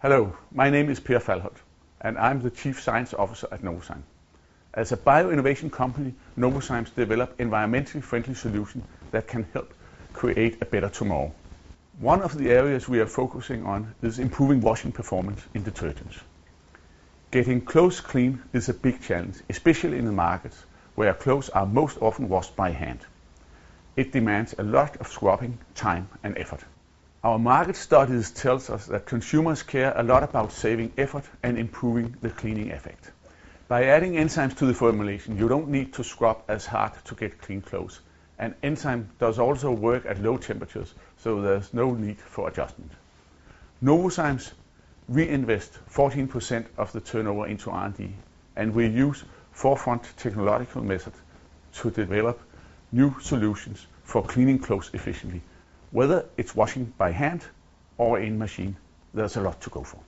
Hello, my name is Per Falholt, and I'm the Chief Science Officer at Novozymes. As a bio-innovation company, Novozymes develop environmentally friendly solutions that can help create a better tomorrow. One of the areas we are focusing on is improving washing performance in detergents. Getting clothes clean is a big challenge, especially in the markets where clothes are most often washed by hand. It demands a lot of scrubbing, time, and effort. Our market studies tells us that consumers care a lot about saving effort and improving the cleaning effect. By adding enzymes to the formulation, you don't need to scrub as hard to get clean clothes. An enzyme does also work at low temperatures, so there's no need for adjustment. Novozymes reinvest 14% of the turnover into R&D, and we use forefront technological methods to develop new solutions for cleaning clothes efficiently. Whether it's washing by hand or in machine, there's a lot to go for.